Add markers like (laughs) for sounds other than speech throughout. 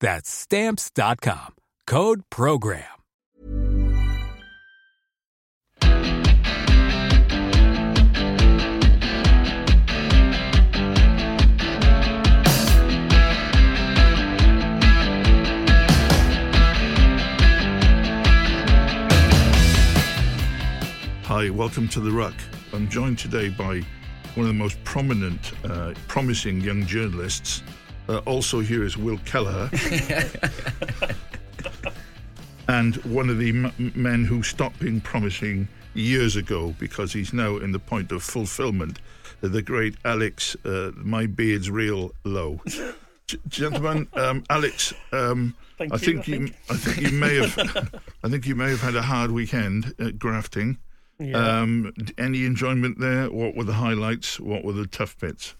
That's stamps.com. Code program. Hi, welcome to The Ruck. I'm joined today by one of the most prominent, uh, promising young journalists. Uh, also, here is Will Kelleher. (laughs) and one of the m- men who stopped being promising years ago because he's now in the point of fulfillment. The great Alex, uh, my beard's real low. G- gentlemen, um, Alex, um, I you, think I you, think. I think you may have, (laughs) I think you may have had a hard weekend at grafting. Yeah. Um, any enjoyment there? What were the highlights? What were the tough bits?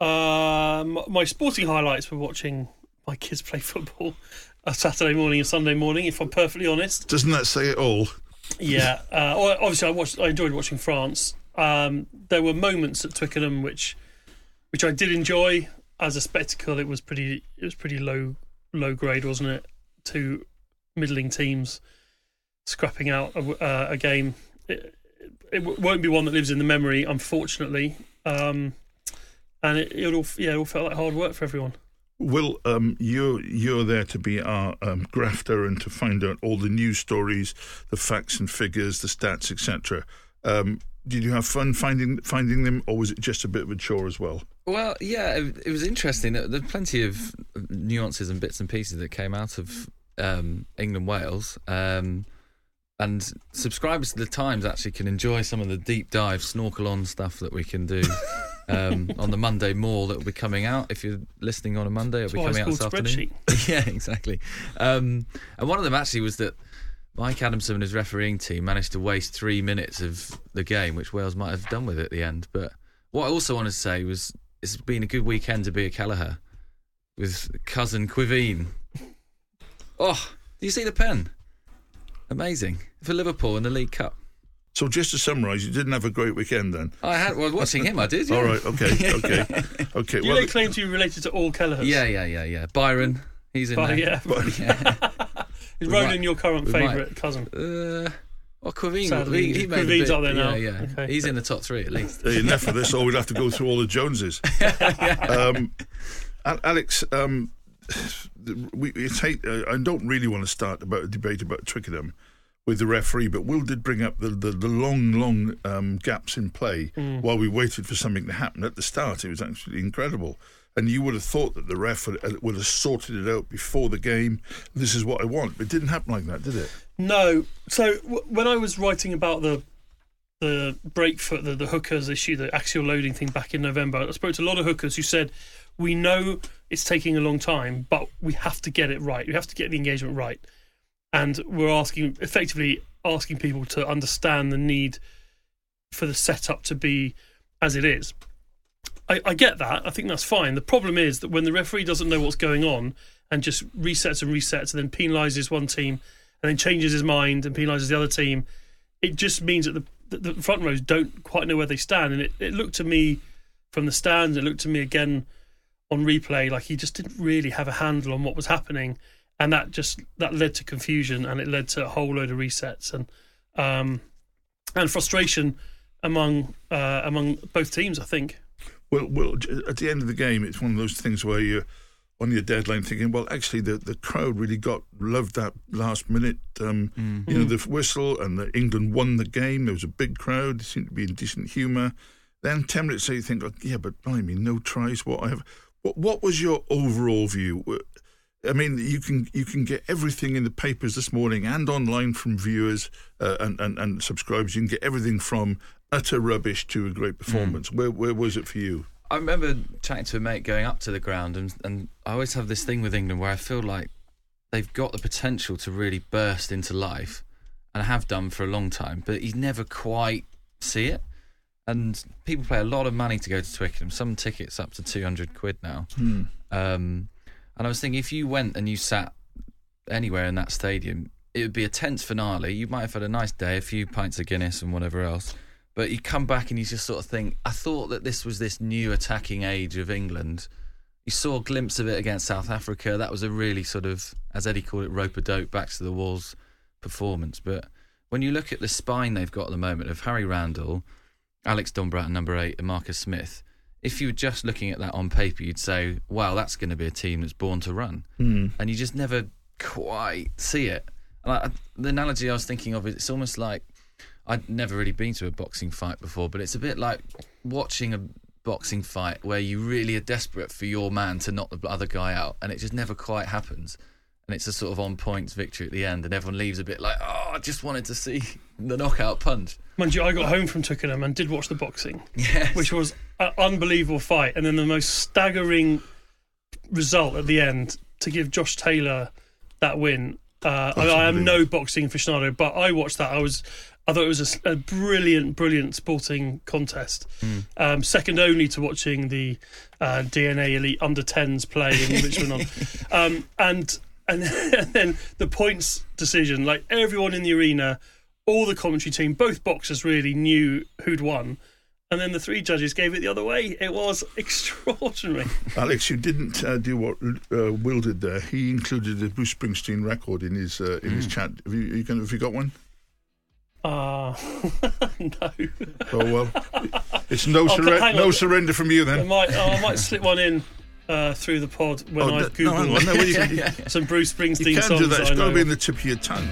Um, my sporting highlights were watching my kids play football a Saturday morning and Sunday morning. If I'm perfectly honest, Doesn't that say it all? yeah. Uh, obviously, I watched. I enjoyed watching France. Um, there were moments at Twickenham which, which I did enjoy as a spectacle. It was pretty. It was pretty low, low grade, wasn't it? Two middling teams scrapping out a, uh, a game. It, it won't be one that lives in the memory, unfortunately. Um, and it, it all, yeah, it all felt like hard work for everyone. Will, um, you're you're there to be our um, grafter and to find out all the news stories, the facts and figures, the stats, etc. Um, did you have fun finding finding them, or was it just a bit of a chore as well? Well, yeah, it, it was interesting. There there were plenty of nuances and bits and pieces that came out of um, England Wales. Um, and subscribers to the Times actually can enjoy some of the deep dive snorkel on stuff that we can do (laughs) um, (laughs) on the Monday Mall that will be coming out. If you're listening on a Monday, it'll That's be coming out this afternoon. (laughs) yeah, exactly. Um, and one of them actually was that Mike Adamson and his refereeing team managed to waste three minutes of the game, which Wales might have done with at the end. But what I also wanted to say was it's been a good weekend to be a Kelleher with cousin Caoimhín. Oh, do you see the pen? Amazing for Liverpool in the League Cup. So just to summarise, you didn't have a great weekend then. I had well watching him. I did. Yeah. All right, okay, (laughs) okay, okay. You Well, lay claim to be related to all Kelleher's. Yeah, yeah, yeah, yeah. Byron, he's in But, there. yeah. Is We Ronan might- your current we might- favourite cousin? Uh, well, Caoimhín, Sadly, he, he made a Caoimhín's bit- up there now. Yeah, yeah. Okay. He's in the top three at least. uh, enough of this, or we'd have to go through all the Joneses. (laughs) um, Al- Alex, um, (sighs) we, it's hate, uh, I don't really want to start about a debate about Twickenham with the referee, but Will did bring up the, the, the long, long um, gaps in play while we waited for something to happen. At the start, it was actually incredible. And you would have thought that the ref would, uh, would have sorted it out before the game. This is what I want. But it didn't happen like that, did it? No. So w- when I was writing about the the break foot, the, the hookers issue, the axial loading thing back in November, I spoke to a lot of hookers who said, "We know it's taking a long time, but we have to get it right. We have to get the engagement right." And we're asking, effectively asking people to understand the need for the setup to be as it is. I, I get that. I think that's fine. The problem is that when the referee doesn't know what's going on and just resets and resets and then penalises one team and then changes his mind and penalises the other team, it just means that the, the, front rows don't quite know where they stand. And it, it looked to me from the stands, it looked to me again on replay like he just didn't really have a handle on what was happening. And that just that led to confusion and it led to a whole load of resets and um, and frustration among uh, among both teams. I think. Well, well, at the end of the game, it's one of those things where you, are on your deadline, thinking, well, actually, the, the crowd really got loved that last minute. Um, Mm. You know, the whistle and the England won the game. There was a big crowd. They seemed to be in decent humour. Then ten minutes later, you think, oh, yeah, but blimey, no tries. What I have. What, what was your overall view? I mean, you can you can get everything in the papers this morning and online from viewers uh, and, and and subscribers. You can get everything from utter rubbish to a great performance. Where where was it for you? I remember chatting to a mate going up to the ground, and, and I always have this thing with England where I feel like they've got the potential to really burst into life, and have done for a long time, but you never quite see it. And people pay a lot of money to go to Twickenham. Some tickets up to two hundred quid now. Um, and I was thinking, if you went and you sat anywhere in that stadium, it would be a tense finale. You might have had a nice day, a few pints of Guinness and whatever else. But you come back and you just sort of think, I thought that this was this new attacking age of England. You saw a glimpse of it against South Africa. That was a really sort of, as Eddie called it, rope a dope, back to the walls performance. But when you look at the spine they've got at the moment of Harry Randall, Alex Dombrandt, number eight, and Marcus Smith, if you were just looking at that on paper, you'd say, wow, that's going to be a team that's born to run. Hmm. And you just never quite see it. And I, the analogy I was thinking of is it's almost like I'd never really been to a boxing fight before, but it's a bit like watching a boxing fight where you really are desperate for your man to knock the other guy out, and it just never quite happens. And it's a sort of on points victory at the end, and everyone leaves a bit like, oh, I just wanted to see (laughs) the knockout punch. Mind you, I got home from Twickenham and did watch the boxing, (laughs) Yes. which was an unbelievable fight, and then the most staggering result at the end to give Josh Taylor that win. Uh, I, I am no boxing aficionado, but I watched that. I was, I thought it was a brilliant, brilliant sporting contest. Um, second only to watching the uh, DNA Elite Under 10s play in Richmond. On, (laughs) um, and and (laughs) and then the points decision, like everyone in the arena, all the commentary team, both boxers really knew who'd won. And then the three judges gave it the other way. It was (laughs) extraordinary. Alex, you didn't uh, do what uh, Will did there. He included the Bruce Springsteen record in his uh, in his chat. Have you, you can, have you got one? Uh, (laughs) no. Oh well, it's no Oh, surrender. No surrender from you I then. might, oh, I might slip one in uh, through the pod when Oh, I no, Google. No, you can, (laughs) some Bruce Springsteen you can songs do that. It's I got to be in the tip of your tongue.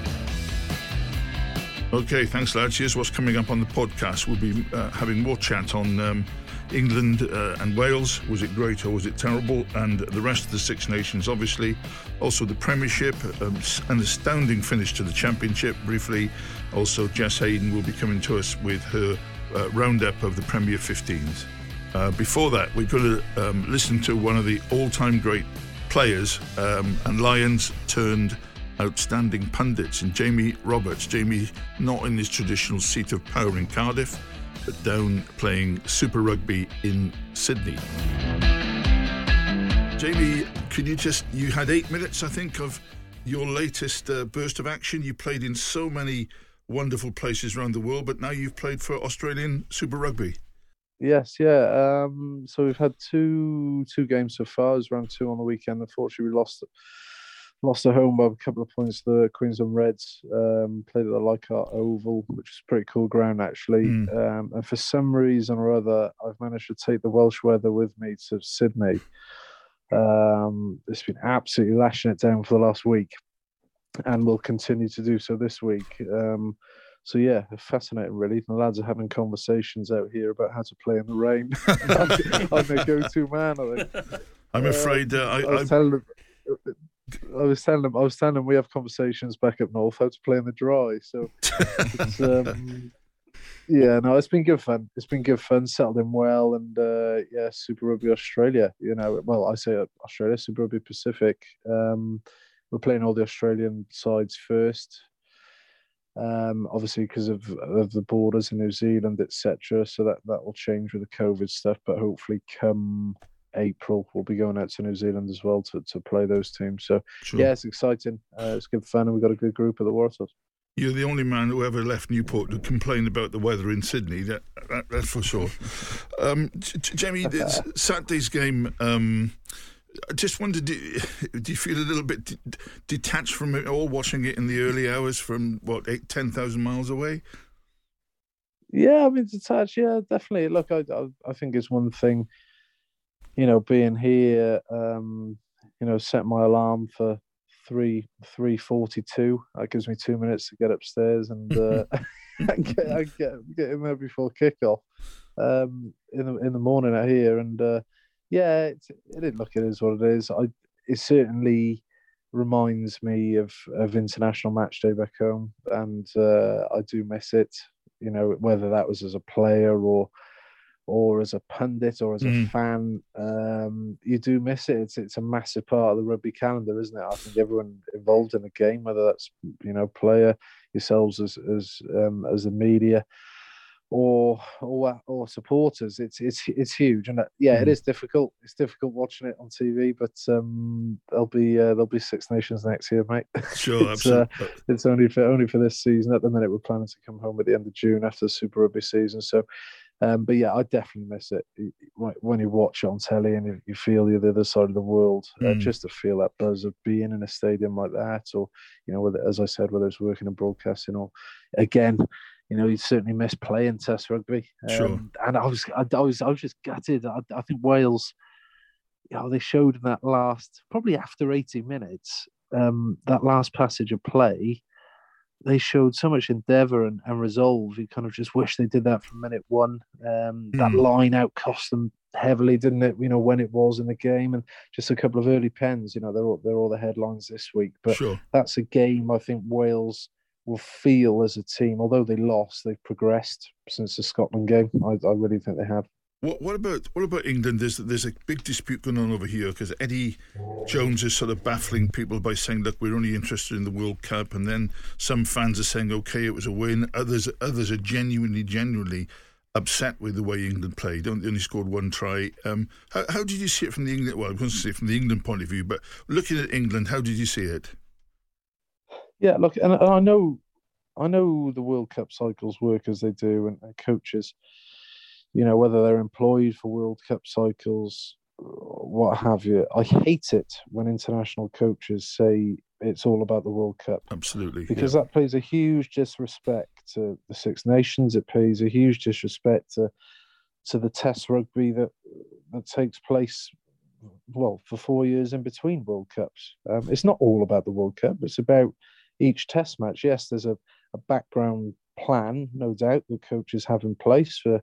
Okay, thanks, lads. Here's what's coming up on the podcast. We'll be uh, having more chat on um, England uh, and Wales. Was it great or was it terrible? And the rest of the Six Nations, obviously. Also, the Premiership, um, an astounding finish to the Championship, briefly. Also, Jess Hayden will be coming to us with her uh, roundup of the Premier 15s. Uh, before that, we're going to um, listen to one of the all time great players um, and Lions turned outstanding pundits in Jamie Roberts. Jamie, not in his traditional seat of power in Cardiff, but down playing Super Rugby in Sydney. Jamie, could you just, you had eight minutes, I think, of your latest uh, burst of action. You played in so many wonderful places around the world, but now you've played for Australian Super Rugby. Yes, yeah. Um, so we've had two two games so far. It was round two on the weekend. Unfortunately, we lost lost at home by a couple of points. to The Queensland Reds um, played at the Leichhardt Oval, which is pretty cool ground actually. Mm. Um, and for some reason or other, I've managed to take the Welsh weather with me to Sydney. Um, it's been absolutely lashing it down for the last week, and will continue to do so this week. Um, so yeah, fascinating really. The lads are having conversations out here about how to play in the rain. (laughs) I'm their go-to man. I think. (laughs) I'm afraid uh, I, I was I, telling them. I was telling them. I was telling them we have conversations back up north how to play in the dry. So, it's, (laughs) um, yeah, no, it's been good fun. It's been good fun. Settled in well, and uh, yeah, Super Rugby Australia. You know, well, I say Australia, Super Rugby Pacific. Um, we're playing all the Australian sides first. Um, obviously because of of the borders in New Zealand, etc. So that that will change with the COVID stuff, but hopefully come April we'll be going out to New Zealand as well to, to play those teams. So sure. yeah, it's exciting. Uh, it's good fun, and we've got a good group at the Waratahs. You're the only man who ever left Newport to complain about the weather in Sydney. That, that that's for sure. Um, Jamie, (laughs) Saturday's game. Um, I just wondered, do, do you feel a little bit de- detached from it all, watching it in the early hours from what eight, ten thousand miles away? Yeah, I mean, detached. Yeah, definitely. Look, I, I I think it's one thing. You know, being here, um, you know, set my alarm for three three forty two. That gives me two minutes to get upstairs and, uh, (laughs) (laughs) get, and get get in there before kickoff um, in the in the morning out here. And uh, yeah, it, it didn't look it is what it is. I it certainly reminds me of of international match day back home, and uh, I do miss it. You know, whether that was as a player or or as a pundit or as a mm. fan, um, you do miss it. It's it's a massive part of the rugby calendar, isn't it? I think everyone involved in the game, whether that's you know player, yourselves as as um, as the media, or or or supporters, it's it's it's huge. And uh, yeah, mm. it is difficult. It's difficult watching it on TV, but um, there'll be uh, there'll be Six Nations next year, mate. (laughs) Sure, it's, absolutely. Uh, it's only for only for this season. At the minute, we're planning to come home at the end of June after the Super Rugby season. So um, but yeah, I definitely miss it when you watch it on telly and you feel you're the other side of the world. Mm. Uh, hmm. just to feel that buzz of being in a stadium like that, or you know, whether as I said, whether it's working in broadcasting or again, you know, you certainly miss playing Test rugby. Um, sure. And I was, I, I, was, I was just gutted. I, I think Wales, you know, they showed in that last, probably after 80 minutes, um, that last passage of play they showed so much endeavour and, and resolve. You kind of just wish they did that from minute one. Um, mm. That hmm. line out cost them heavily, didn't it? You know when it was in the game, and just a couple of early pens. You know they're all, they're all the headlines this week. But sure. that's a game I think Wales will feel as a team. Although they lost, they've progressed since the Scotland game. I, I really think they have. What, what about what about England? There's there's a big dispute going on over here because Eddie Jones is sort of baffling people by saying, "Look, we're only interested in the World Cup," and then some fans are saying, "Okay, it was a win." Others others are genuinely genuinely upset with the way England played. They only scored one try. Um, how, how did you see it from the England? Well, I was say from the England point of view, but looking at England, how did you see it? Yeah, look, and I know, I know the World Cup cycles work as they do, and coaches you know, whether they're employed for World Cup cycles, what have you. I hate it when international coaches say it's all about the World Cup. Absolutely. Because yeah. that pays a huge disrespect to the Six Nations. It pays a huge disrespect to to the Test rugby that that takes place well for four years in between World Cups. Um, it's not all about the World Cup. It's about each Test match. Yes, there's a, a background plan, no doubt, the coaches have in place for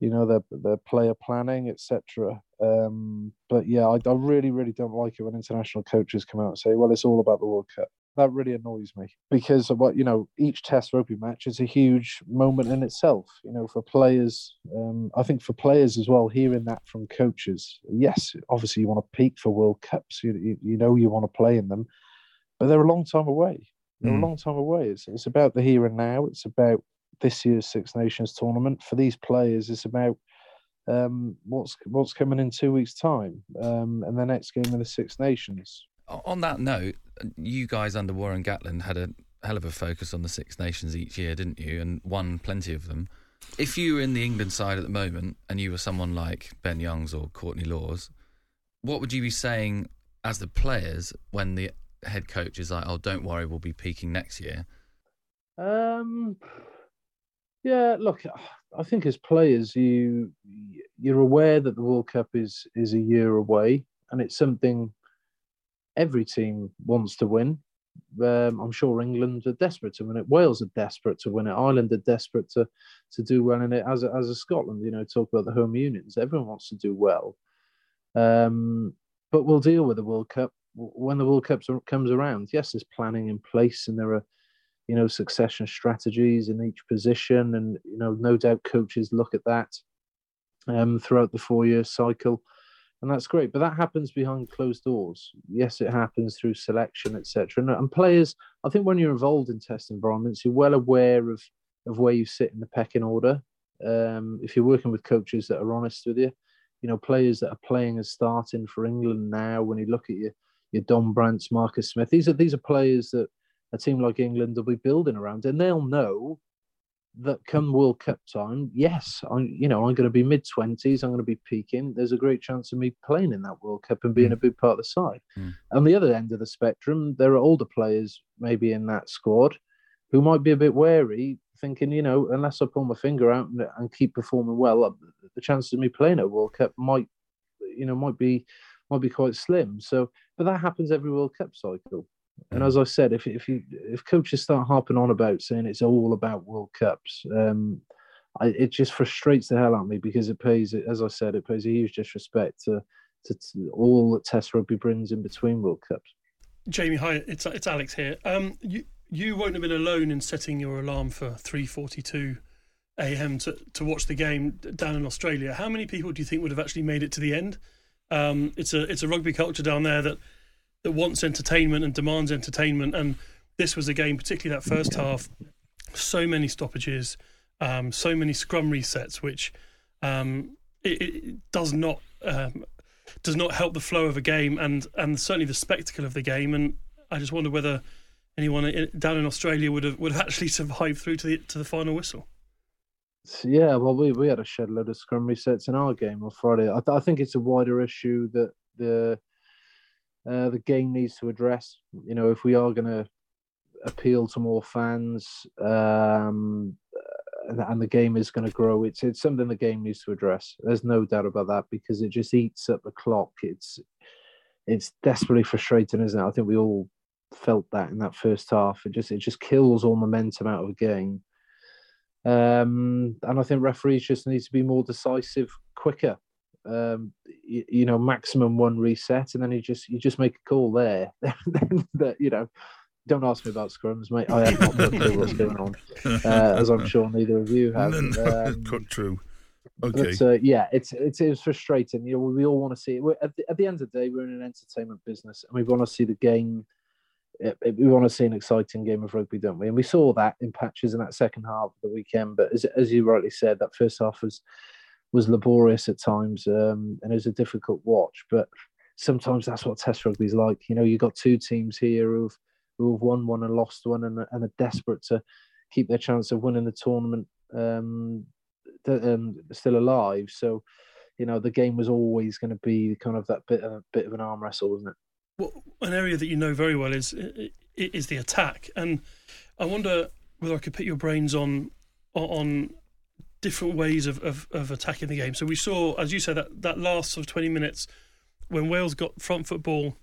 you know their their player planning, etc. Um, but yeah, I, I, really really don't like it when international coaches come out and say, "Well, it's all about the World Cup." That really annoys me because what you know. Each Test rugby match is a huge moment in itself. You know, for players, um, I think for players as well, hearing that from coaches. Yes, obviously you want to peak for World Cups. You you, you know you want to play in them, but they're a long time away. They're mm. a long time away. It's, it's about the here and now. It's about this year's Six Nations tournament. For these players, is about um, what's what's coming in two weeks' time um, and the next game in the Six Nations. On that note, you guys under Warren Gatland had a hell of a focus on the Six Nations each year, didn't you? And won plenty of them. If you were in the England side at the moment and you were someone like Ben Youngs or Courtney Lawes, what would you be saying as the players when the head coach is like, "Oh, don't worry, we'll be peaking next year"? Um, yeah, look, I think as players, you you're aware that the World Cup is is a year away, and it's something every team wants to win. Um, I'm sure England are desperate to win it. Wales are desperate to win it. Ireland are desperate to to do well in it. As a, as a Scotland, you know, talk about the home unions. Everyone wants to do well, um, but we'll deal with the World Cup when the World Cup comes around. Yes, there's planning in place, and there are you know, succession strategies in each position. And, you know, no doubt coaches look at that um, throughout the four year cycle. And that's great. But that happens behind closed doors. Yes, it happens through selection, etc. And, and players, I think when you're involved in test environments, you're well aware of, of where you sit in the pecking order. Um, if you're working with coaches that are honest with you, you know, players that are playing and starting for England now, when you look at your your Dombrandts, Marcus Smith, these are these are players that a team like England will be building around, and they'll know that come World Cup time, yes, I you know I'm going to be mid twenties, I'm going to be peaking. There's a great chance of me playing in that World Cup and being mm. a big part of the side. Mm. On the other end of the spectrum, there are older players maybe in that squad who might be a bit wary, thinking you know unless I pull my finger out and, and keep performing well, uh, the chances of me playing at World Cup might you know might be might be quite slim. So but that happens every World Cup cycle. And as I said, if if you if coaches start harping on about saying it's all about World Cups, um, I, it just frustrates the hell out of me because it pays, as I said, it pays a huge disrespect to, to, to all that Test rugby brings in between World Cups. Jamie, hi, it's it's Alex here. Um, you you won't have been alone in setting your alarm for three forty two a.m. to to watch the game down in Australia. How many people do you think would have actually made it to the end? Um, it's a it's a rugby culture down there that that wants entertainment and demands entertainment, and this was a game, particularly that first half. So many stoppages, um, so many scrum resets, which um, it, it, does not um, does not help the flow of a game, and and certainly the spectacle of the game. And I just wonder whether anyone down in Australia would have would have actually survived through to the to the final whistle. Yeah, well, we, we had a shed load of scrum resets in our game on Friday. I, th- I think it's a wider issue that the uh, the game needs to address. You know, if we are going to appeal to more fans, um, and, the game is going to grow. It's it's something the game needs to address. There's no doubt about that because it just eats up the clock. It's it's desperately frustrating, isn't it? I think we all felt that in that first half. It just it just kills all momentum out of a game. Um, and I think referees just need to be more decisive, quicker. Um, you, you, know, maximum one reset, and then you just you just make a call there. (laughs) that you know, don't ask me about scrums, mate. I have not clue what's going on, uh, as I'm (laughs) sure neither of you have. Um, Cut true. Okay. But, uh, yeah, it's it's it's frustrating. You know, we all want to see it. We're, at, the, at the end of the day, we're in an entertainment business, and we want to see the game. Eh, eh, we want to see an exciting game of rugby, don't we? And we saw that in patches in that second half of the weekend. But as as you rightly said, that first half was was laborious at times, um, and it was a difficult watch. But sometimes that's what Test rugby is like. You know, you've got two teams here who've who have won one and lost one and, and are desperate to keep their chance of winning the tournament um, um, still alive. So, you know, the game was always going to be kind of that bit of bit of an arm wrestle, wasn't it? Well, an area that you know very well is is the attack, and I wonder whether I could put your brains on on different ways of, of, of attacking the game. So we saw, as you said, that that last sort of twenty minutes when Wales got front football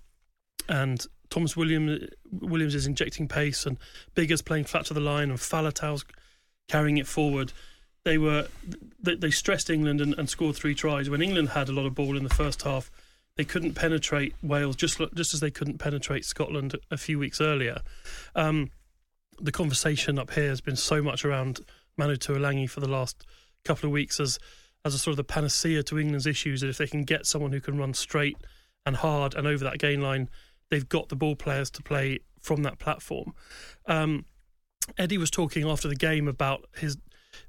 and Tomos Williams Williams is injecting pace, and Biggar's playing flat to the line, and Faletau's carrying it forward. They were they, they stressed England and, and, scored three tries. When England had a lot of ball in the first half, they couldn't penetrate Wales just just as they couldn't penetrate Scotland a few weeks earlier. Um, the conversation up here has been so much around Manu Tuilagi for the last couple of weeks as as a sort of the panacea to England's issues. That if they can get someone who can run straight and hard and over that gain line, they've got the ball players to play from that platform. Um, Eddie was talking after the game about his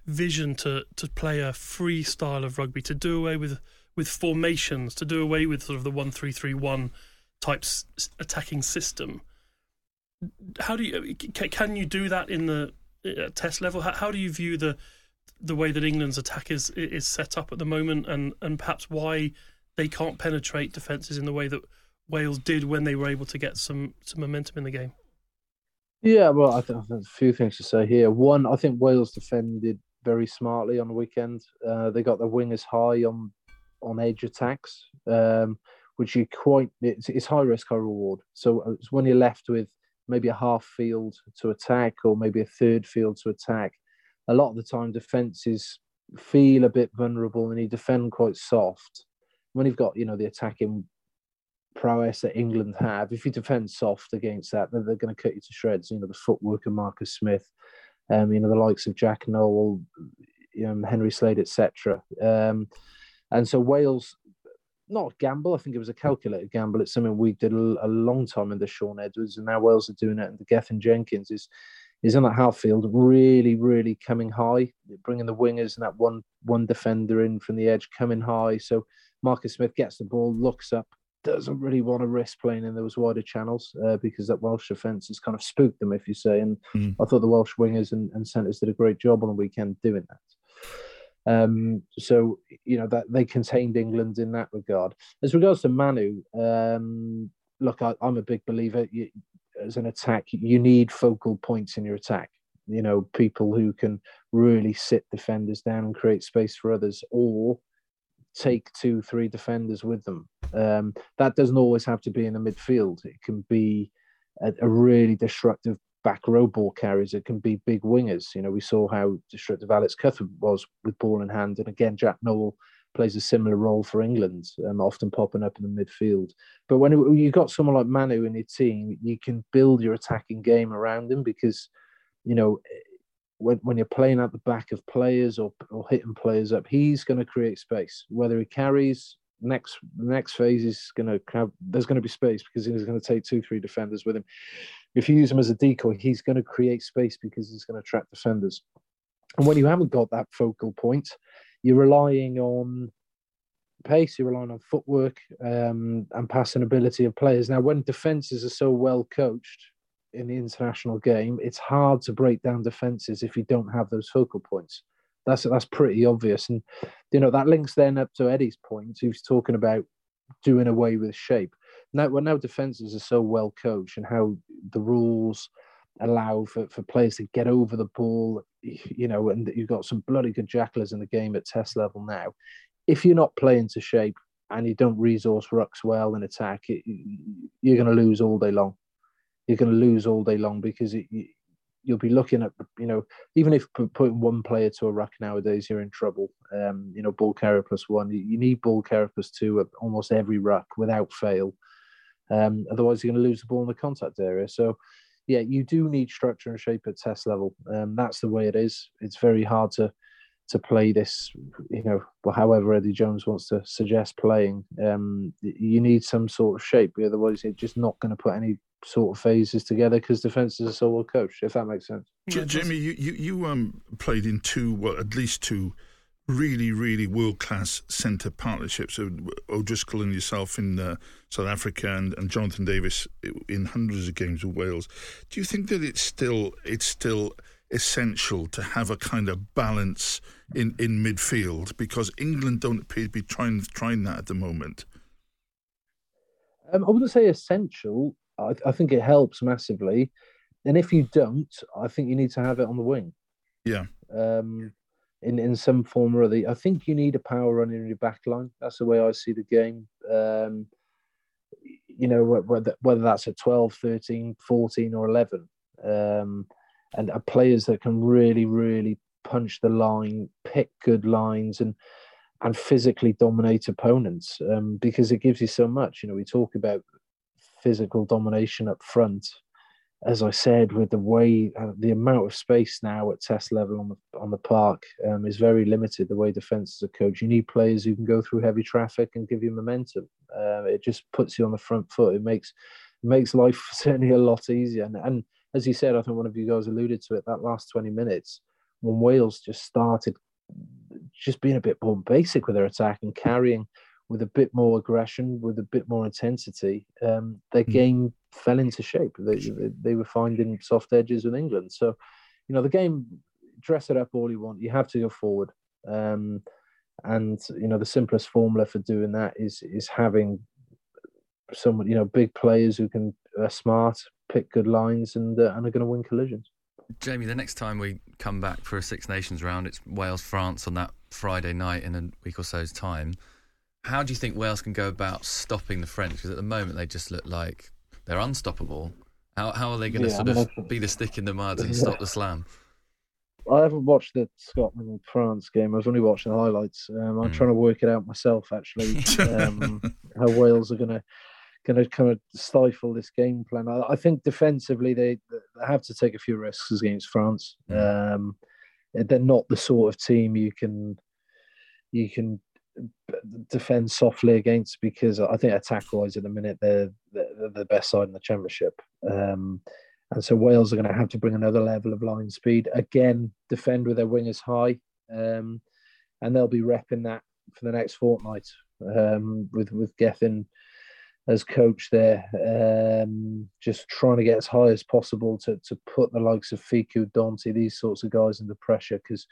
vision to to play a free style of rugby, to do away with with formations, to do away with sort of the one three three one type s- attacking system. How do you can you do that in the uh, test level? How, how do you view the the way that England's attack is is set up at the moment, and and perhaps why they can't penetrate defenses in the way that Wales did when they were able to get some some momentum in the game? Yeah, well, I think there's a few things to say here. One, I think Wales defended very smartly on the weekend. Uh, they got the wingers high on on edge attacks, um, which you quite it's, it's, high risk, high reward. So uh, it's when you're left with maybe a half field to attack or maybe a third field to attack. A lot of the time, defenses feel a bit vulnerable and you defend quite soft. When you've got you know the attacking prowess that England have, if you defend soft against that, then they're going to cut you to shreds. You know, the footwork of Marcus Smith, um, you know, the likes of Jack Nowell, you know, Henry Slade, etc. Um, and so Wales, not a gamble, I think it was a calculated gamble. It's something we did a, a long time under Shaun Edwards, and now Wales are doing it. And the Gethin Jenkins is is on that half field, really, really coming high, bringing the wingers and that one one defender in from the edge, coming high. So Marcus Smith gets the ball, looks up, doesn't really want to risk playing in those wider channels uh, because that Welsh defence has kind of spooked them, if you say. And mm. I thought the Welsh wingers and, and centres did a great job on the weekend doing that. Um, so you know that they contained England in that regard. As regards to Manu, um, look, I, am a big believer. You, as an attack, you need focal points in your attack. You know, people who can really sit defenders down and create space for others, or take two, three defenders with them. Um, that doesn't always have to be in the midfield. It can be a, a really destructive back row ball carriers. It can be big wingers. You know, we saw how destructive Alex Cuthbert was with ball in hand, and again, Jack Nowell plays a similar role for England, um, often popping up in the midfield. But when you've got someone like Manu in your team, you can build your attacking game around him because, you know, when, when you're playing at the back of players or, or hitting players up, he's going to create space. Whether he carries next next phase is going to have there's going to be space because he's going to take two three defenders with him. If you use him as a decoy, he's going to create space because he's going to attract defenders. And when you haven't got that focal point, you're relying on pace, you're relying on footwork um, and passing ability of players. Now, when defenses are so well coached, in the international game, it's hard to break down defenses if you don't have those focal points. That's that's pretty obvious, and you know that links then up to Eddie's point. Was talking about doing away with shape. Now, well, now defenses are so well coached, and how the rules allow for, for players to get over the ball, you know, and you've got some bloody good jacklers in the game at test level now. If you're not playing to shape and you don't resource rucks well in attack, it, you're going to lose all day long you're going to lose all day long because it, you, will be looking at you know even if putting one player to a ruck nowadays you're in trouble. Um, you know ball carrier plus one you, need ball carrier plus two at almost every ruck without fail. Um, otherwise you're going to lose the ball in the contact area. So yeah you do need structure and shape at test level. Um, that's the way it is. It's very hard to to play this, you know, however Eddie Jones wants to suggest playing, um, you need some sort of shape. Otherwise, you're just not going to put any sort of phases together because defenses are so well coached. If that makes sense. J- Jamie, you you, you um, played in two, well, at least two really, really world class centre partnerships. O'Driscoll and yourself in uh, South Africa, and, and Jonathan Davies in hundreds of games with Wales. Do you think that it's still it's still essential to have a kind of balance in, in midfield because England don't appear to be trying trying that at the moment. Um, I wouldn't say essential. I, I, think it helps massively, and if you don't, I think you need to have it on the wing. Yeah. Um, in in some form or other, I think you need a power runner in your back line. That's the way I see the game. Um, you know, whether, whether that's a 12, 13, 14, or 11. Um, and are players that can really, really punch the line, pick good lines, and and physically dominate opponents um, because it gives you so much. You know, we talk about physical domination up front. As I said, with the way uh, the amount of space now at test level on the on the park um, is very limited. The way defenses are coached, you need players who can go through heavy traffic and give you momentum. Uh, it just puts you on the front foot. It makes makes life (laughs) certainly a lot easier. And, and as you said, I think one of you guys alluded to it, that last 20 minutes, when Wales just started just being a bit more basic with their attack and carrying with a bit more aggression, with a bit more intensity, um, their mm. game fell into shape. They, they, they, were finding soft edges with England. So, you know, the game, dress it up all you want. You have to go forward. Um, and, you know, the simplest formula for doing that is is having someone, you know, big players who can are smart, pick good lines, and uh, and are going to win collisions. Jamie, the next time we come back for a Six Nations round, it's Wales France on that Friday night in a week or so's time. How do you think Wales can go about stopping the French? Because at the moment they just look like they're unstoppable. How how are they going to yeah, sort I mean, of be the stick in the mud and yeah. (laughs) stop the slam? I haven't watched the Scotland France game. I've only watched the highlights. Um, I'm mm. trying to work it out myself, actually. (laughs) um, how Wales are going to going to kind of stifle this game plan. I, I, think defensively they, they have to take a few risks against France. Um, they're not the sort of team you can you can defend softly against because I think attack wise at the minute they're, they're the best side in the championship. Um, and so Wales are going to have to bring another level of line speed again, defend with their wingers high, um, and they'll be repping that for the next fortnight um, with with Gethin as coach there, um, just trying to get as high as possible to to put the likes of Fickou, Danty, these sorts of guys under pressure because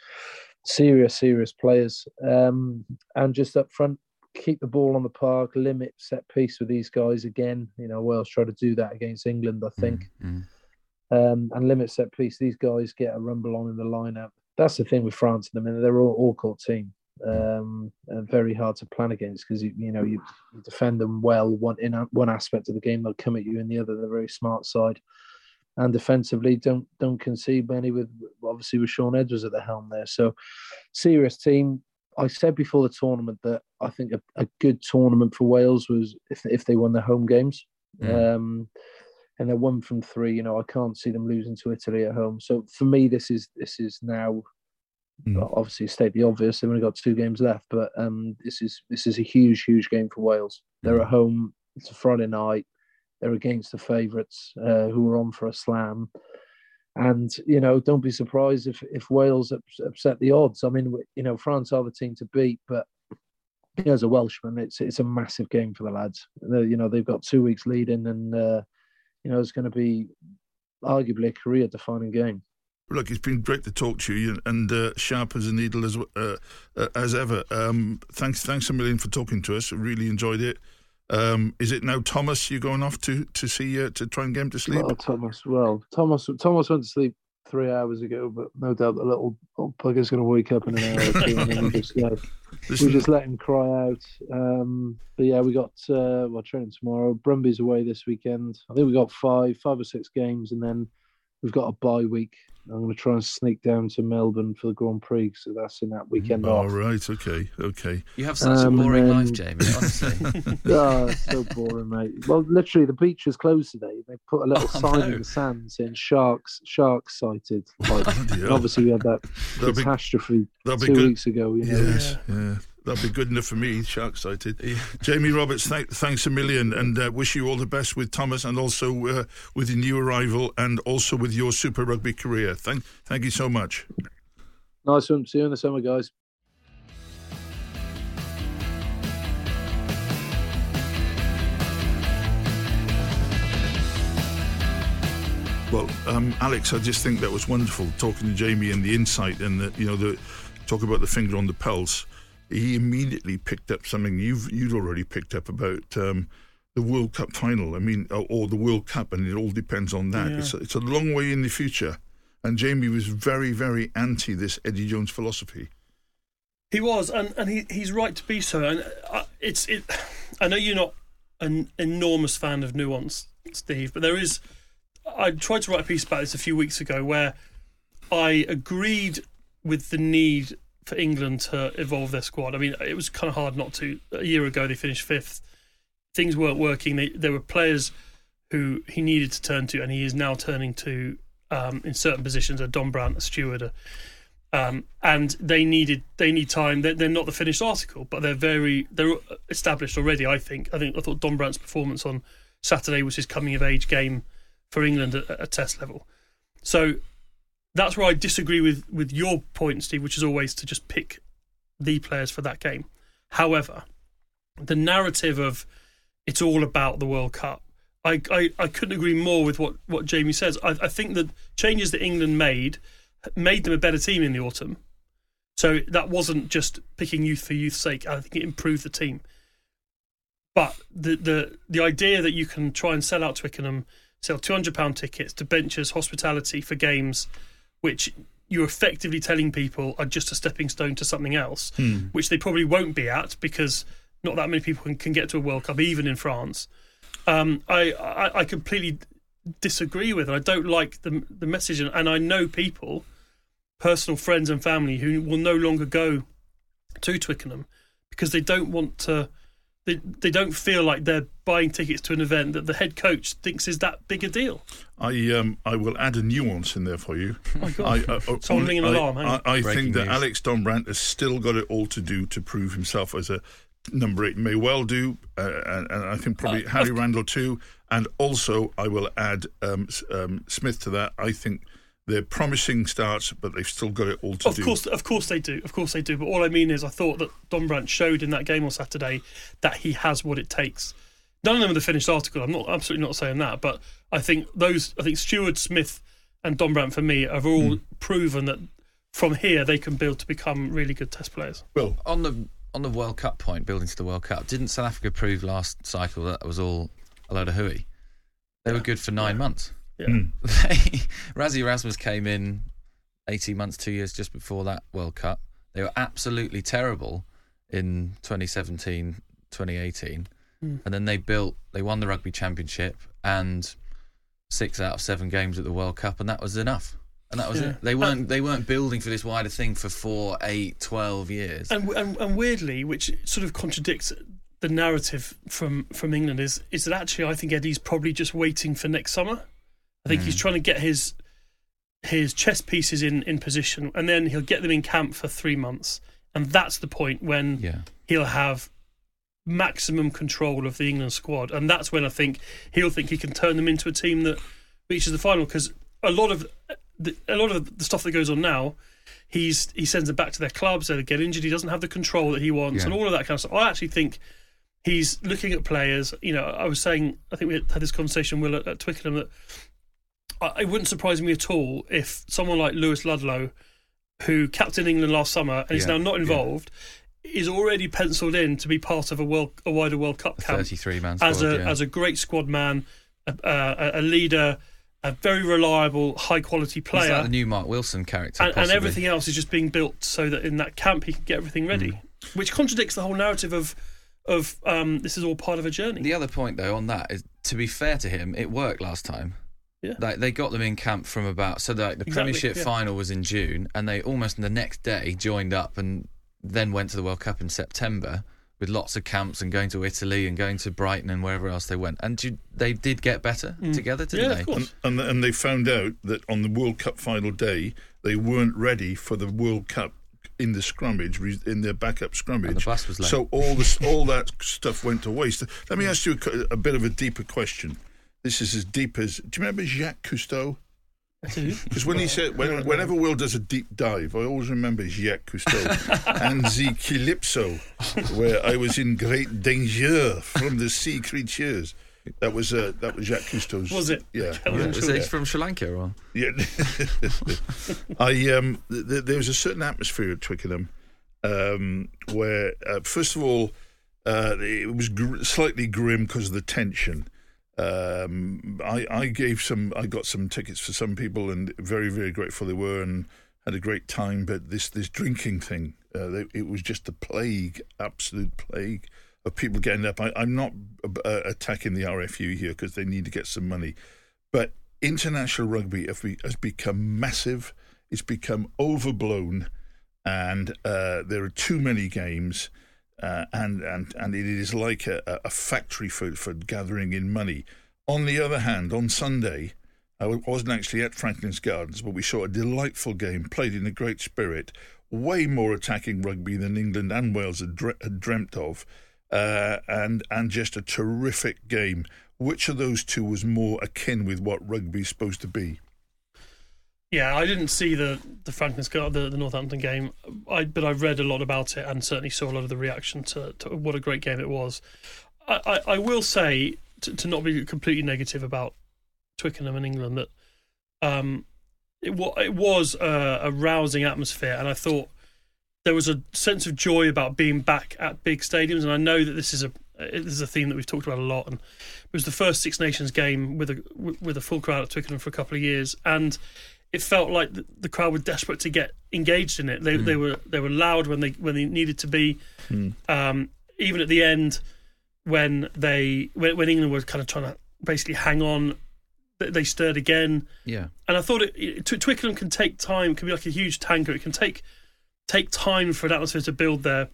serious, serious players. Um, and just up front, keep the ball on the park, limit set piece with these guys again. You know, Wales try to do that against England, I think, mm-hmm. um, and limit set piece. These guys get a rumble on in the lineup. That's the thing with France at the minute; they're all all court team. um, and very hard to plan against because you you know you, you defend them well one in a- one aspect of the game they'll come at you in the other they're very smart side and defensively don't don't concede many with obviously with Shaun Edwards at the helm there so serious team I said before the tournament that I think a, a good tournament for Wales was if if they won their home games Mm. um, and they're one from three. You know, I can't see them losing to Italy at home. So for me, this is this is now Mm. obviously state the obvious. They've only got two games left, but um, this is this is a huge, huge game for Wales. They're at home. It's a Friday night. They're against the favourites uh, who are on for a slam. And you know, don't be surprised if if Wales upset the odds. I mean, you know, France are the team to beat, but as a Welshman, it's it's a massive game for the lads. They're, you know, they've got two weeks leading, and uh, you know, it's going to be arguably a career-defining game. Look, it's been great to talk to you, and uh, sharp as a needle as uh, uh, as ever. Um, thanks, thanks a million for talking to us. Really enjoyed it. Um, is it now Thomas? You're going off to to see uh, to try and get him to sleep? Well, Thomas. Well, Thomas. Thomas went to sleep three hours ago, but no doubt the little, little bugger's going to wake up in an hour or two, and then we (laughs) just, uh, we just let him cry out. Um, but yeah, we got uh, well training tomorrow. Brumbies away this weekend. I think we got five, five or six games, and then we've got a bye week. I'm going to try and sneak down to Melbourne for the Grand Prix, so that's in that weekend all off. right, okay, okay. You have such Um, a boring then- life, Jamie. Honestly, Oh, (laughs) (laughs) it's so boring, mate. Well, literally, the beach was closed today. They put a little (laughs) Oh, sign no. in the sand saying "sharks, sharks sighted." Like, Bloody and hell. obviously, we had that That'd catastrophe that'd be two good. weeks ago. You know, Yes, yeah. That'd be good enough for me, shark sighted. Jamie Roberts, th- thanks a million and uh, wish you all the best with Thomas and also uh, with your new arrival and also with your Super Rugby career. Thank, thank you so much. nice one. See you in the summer, guys. Well, um, Alex, I just think that was wonderful talking to Jamie and the insight and the, you know the talk about the finger on the pulse. He immediately picked up something you've you'd already picked up about um, the World Cup final. I mean, or, or the World Cup, and it all depends on that. Yeah. It's a, it's a long way in the future. And Jamie was very, very anti this Eddie Jones philosophy. He was, and, and he, he's right to be so. And uh, it's it. I know you're not an enormous fan of nuance, Steve, but there is. I tried to write a piece about this a few weeks ago where I agreed with the need for England to evolve their squad. I mean, it was kind of hard not to. A year ago, they finished fifth. Things weren't working. They, there were players who he needed to turn to, and he is now turning to um, in certain positions. A Dombrandt, a Steward, a um, and they needed they need time. They're, they're not the finished article, but they're very they're established already. I think. I think I thought Dombrandt's performance on Saturday was his coming of age game for England at a test level. So that's where I disagree with with your point, Steve, which is always to just pick the players for that game. However, the narrative of it's all about the World Cup. I, I, I couldn't agree more with what, what Jamie says. I, I think the changes that England made made them a better team in the autumn. So that wasn't just picking youth for youth's sake. I think it improved the team. But the the the idea that you can try and sell out Twickenham, sell two hundred pound tickets to benches, hospitality for games, which you're effectively telling people are just a stepping stone to something else, which they probably won't be at because not that many people can, can get to a World Cup, even in France. Um, I, I I completely disagree with. it. I don't like the the message, and, and I know people, personal friends and family, who will no longer go to Twickenham because they don't want to. They, they don't feel like they're buying tickets to an event that the head coach thinks is that big a deal. I um I will add a nuance in there for you. Oh (laughs) my God. I, uh, uh, Someone ring an I- alarm, hang I. I think that news. Alex Dombrandt has still got it all to do to prove himself as a number eight. May well do, uh, and, and I think probably Harry Randall too. And also, I will add um, um, Smith to that. I think they're promising starts, but they've still got it all to Of do. course, of course they do. Of course they do. But all I mean is, I thought that Dombrandt showed in that game on Saturday that he has what it takes. None of them are the finished article. I'm not absolutely not saying that, but I think those. I think Steward Smith and Dombrandt for me have all hmm. proven that from here they can build to become really good Test players. Well, on the on the World Cup point, building to the World Cup, didn't South Africa prove last cycle that was all a load of hooey? They were good for nine months. Yeah. Hmm. (laughs) They, Rassie Erasmus came in eighteen months, two years just before that World Cup. They were absolutely terrible in 2017, 2018, Hmm. and then they built. They won the rugby championship and six out of seven games at the World Cup, and that was enough. And that was Yeah. it. They weren't. They weren't building for this wider thing for four, eight, twelve years. and, and and weirdly, which sort of contradicts the narrative from from England, is is that actually I think Eddie's probably just waiting for next summer. I think Mm. he's trying to get his his chess pieces in in position, and then he'll get them in camp for three months, and that's the point when yeah. he'll have maximum control of the England squad, and that's when I think he'll think he can turn them into a team that reaches the final. Because a lot of the, a lot of the stuff that goes on now, he's he sends them back to their clubs. They get injured. He doesn't have the control that he wants, Yeah. and all of that kind of stuff. I actually think he's looking at players. You know, I was saying, I think we had this conversation Will at, at Twickenham that it wouldn't surprise me at all if someone like Lewis Ludlow, who captained England last summer and is Yeah, now not yeah. involved, is already penciled in to be part of a world a wider World Cup camp Thirty-three man as squad, a yeah. as a great squad man, a, a, a leader, a very reliable, high quality He's player, like the new Mark Wilson character, and, and everything else is just being built so that in that camp he can get everything ready, Mm. which contradicts the whole narrative of of um, this is all part of a journey. The other point, though, on that is to be fair to him, it worked last time. Yeah. Like they got them in camp from about so like the Exactly, Premiership yeah. final was in June, and they almost the next day joined up and then went to the World Cup in September with lots of camps and going to Italy and going to Brighton and wherever else they went. And you, they did get better together, didn't Mm. yeah, they? of course. And, and and they found out that on the World Cup final day they weren't ready for the World Cup in the scrummage re- in their backup scrummage. And the bus was late. So all this all that stuff went to waste. Let me ask you a, a bit of a deeper question. This is as deep as. Do you remember Jacques Cousteau? Because when he said, when, whenever Will does a deep dive, I always remember Jacques Cousteau (laughs) and the Calypso, where I was in great danger from the sea creatures. That was uh, that was Jacques Cousteau's. Was it? Yeah. I wasn't Was sure. he from Sri Lanka or? Yeah, (laughs) I um, th- th- there was a certain atmosphere at Twickenham um, where, uh, first of all, uh, it was gr- slightly grim because of the tension. Um, I, I gave some, I got some tickets for some people, and very, very grateful they were, and had a great time. But this, this drinking thing, uh, they, it was just a plague, absolute plague of people getting up. I, I'm not uh, attacking the RFU here because they need to get some money, but international rugby has become massive. It's become overblown, and uh, there are too many games, uh, and and and it is like a, a factory for for gathering in money. On the other hand, on Sunday, I wasn't actually at Franklin's Gardens, but we saw a delightful game played in a great spirit. Way more attacking rugby than England and Wales had, dre- had dreamt of, uh, and and just a terrific game. Which of those two was more akin with what rugby's supposed to be? Yeah, I didn't see the the Franklin's the, the Northampton game, I, but I've read a lot about it and certainly saw a lot of the reaction to, to what a great game it was. I, I, I will say to, to not be completely negative about Twickenham and England that um, it, it was a, a rousing atmosphere, and I thought there was a sense of joy about being back at big stadiums. And I know that this is a this is a theme that we've talked about a lot, and it was the first Six Nations game with a with a full crowd at Twickenham for a couple of years, and it felt like the, the crowd were desperate to get engaged in it. They they were they were loud when they when they needed to be. Um, even at the end, when they when, when England were kind of trying to basically hang on, they, they stirred again. Yeah. And I thought it, it, Twickenham can take time, can be like a huge tanker. It can take take time for an atmosphere to build there.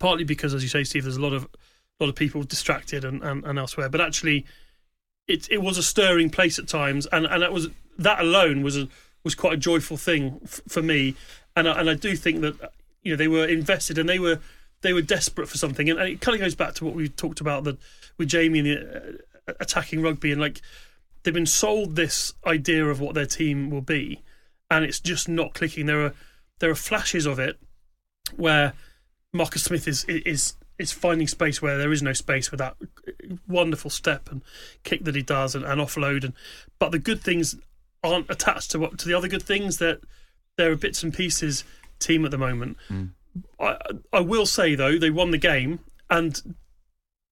Partly because, as you say, Steve, there's a lot of a lot of people distracted and, and, and elsewhere. But actually, it it was a stirring place at times, and and that was that alone was a was quite a joyful thing f- for me. And I, and I do think that you know they were invested and they were they were desperate for something, and, and it kind of goes back to what we talked about that with Jamie and the, uh, attacking rugby and like they've been sold this idea of what their team will be, and it's just not clicking. There are there are flashes of it where Marcus Smith is is is finding space where there is no space with that wonderful step and kick that he does and, and offload and but the good things aren't attached to what to the other good things that they're a bits and pieces team at the moment. Hmm. I I will say though they won the game and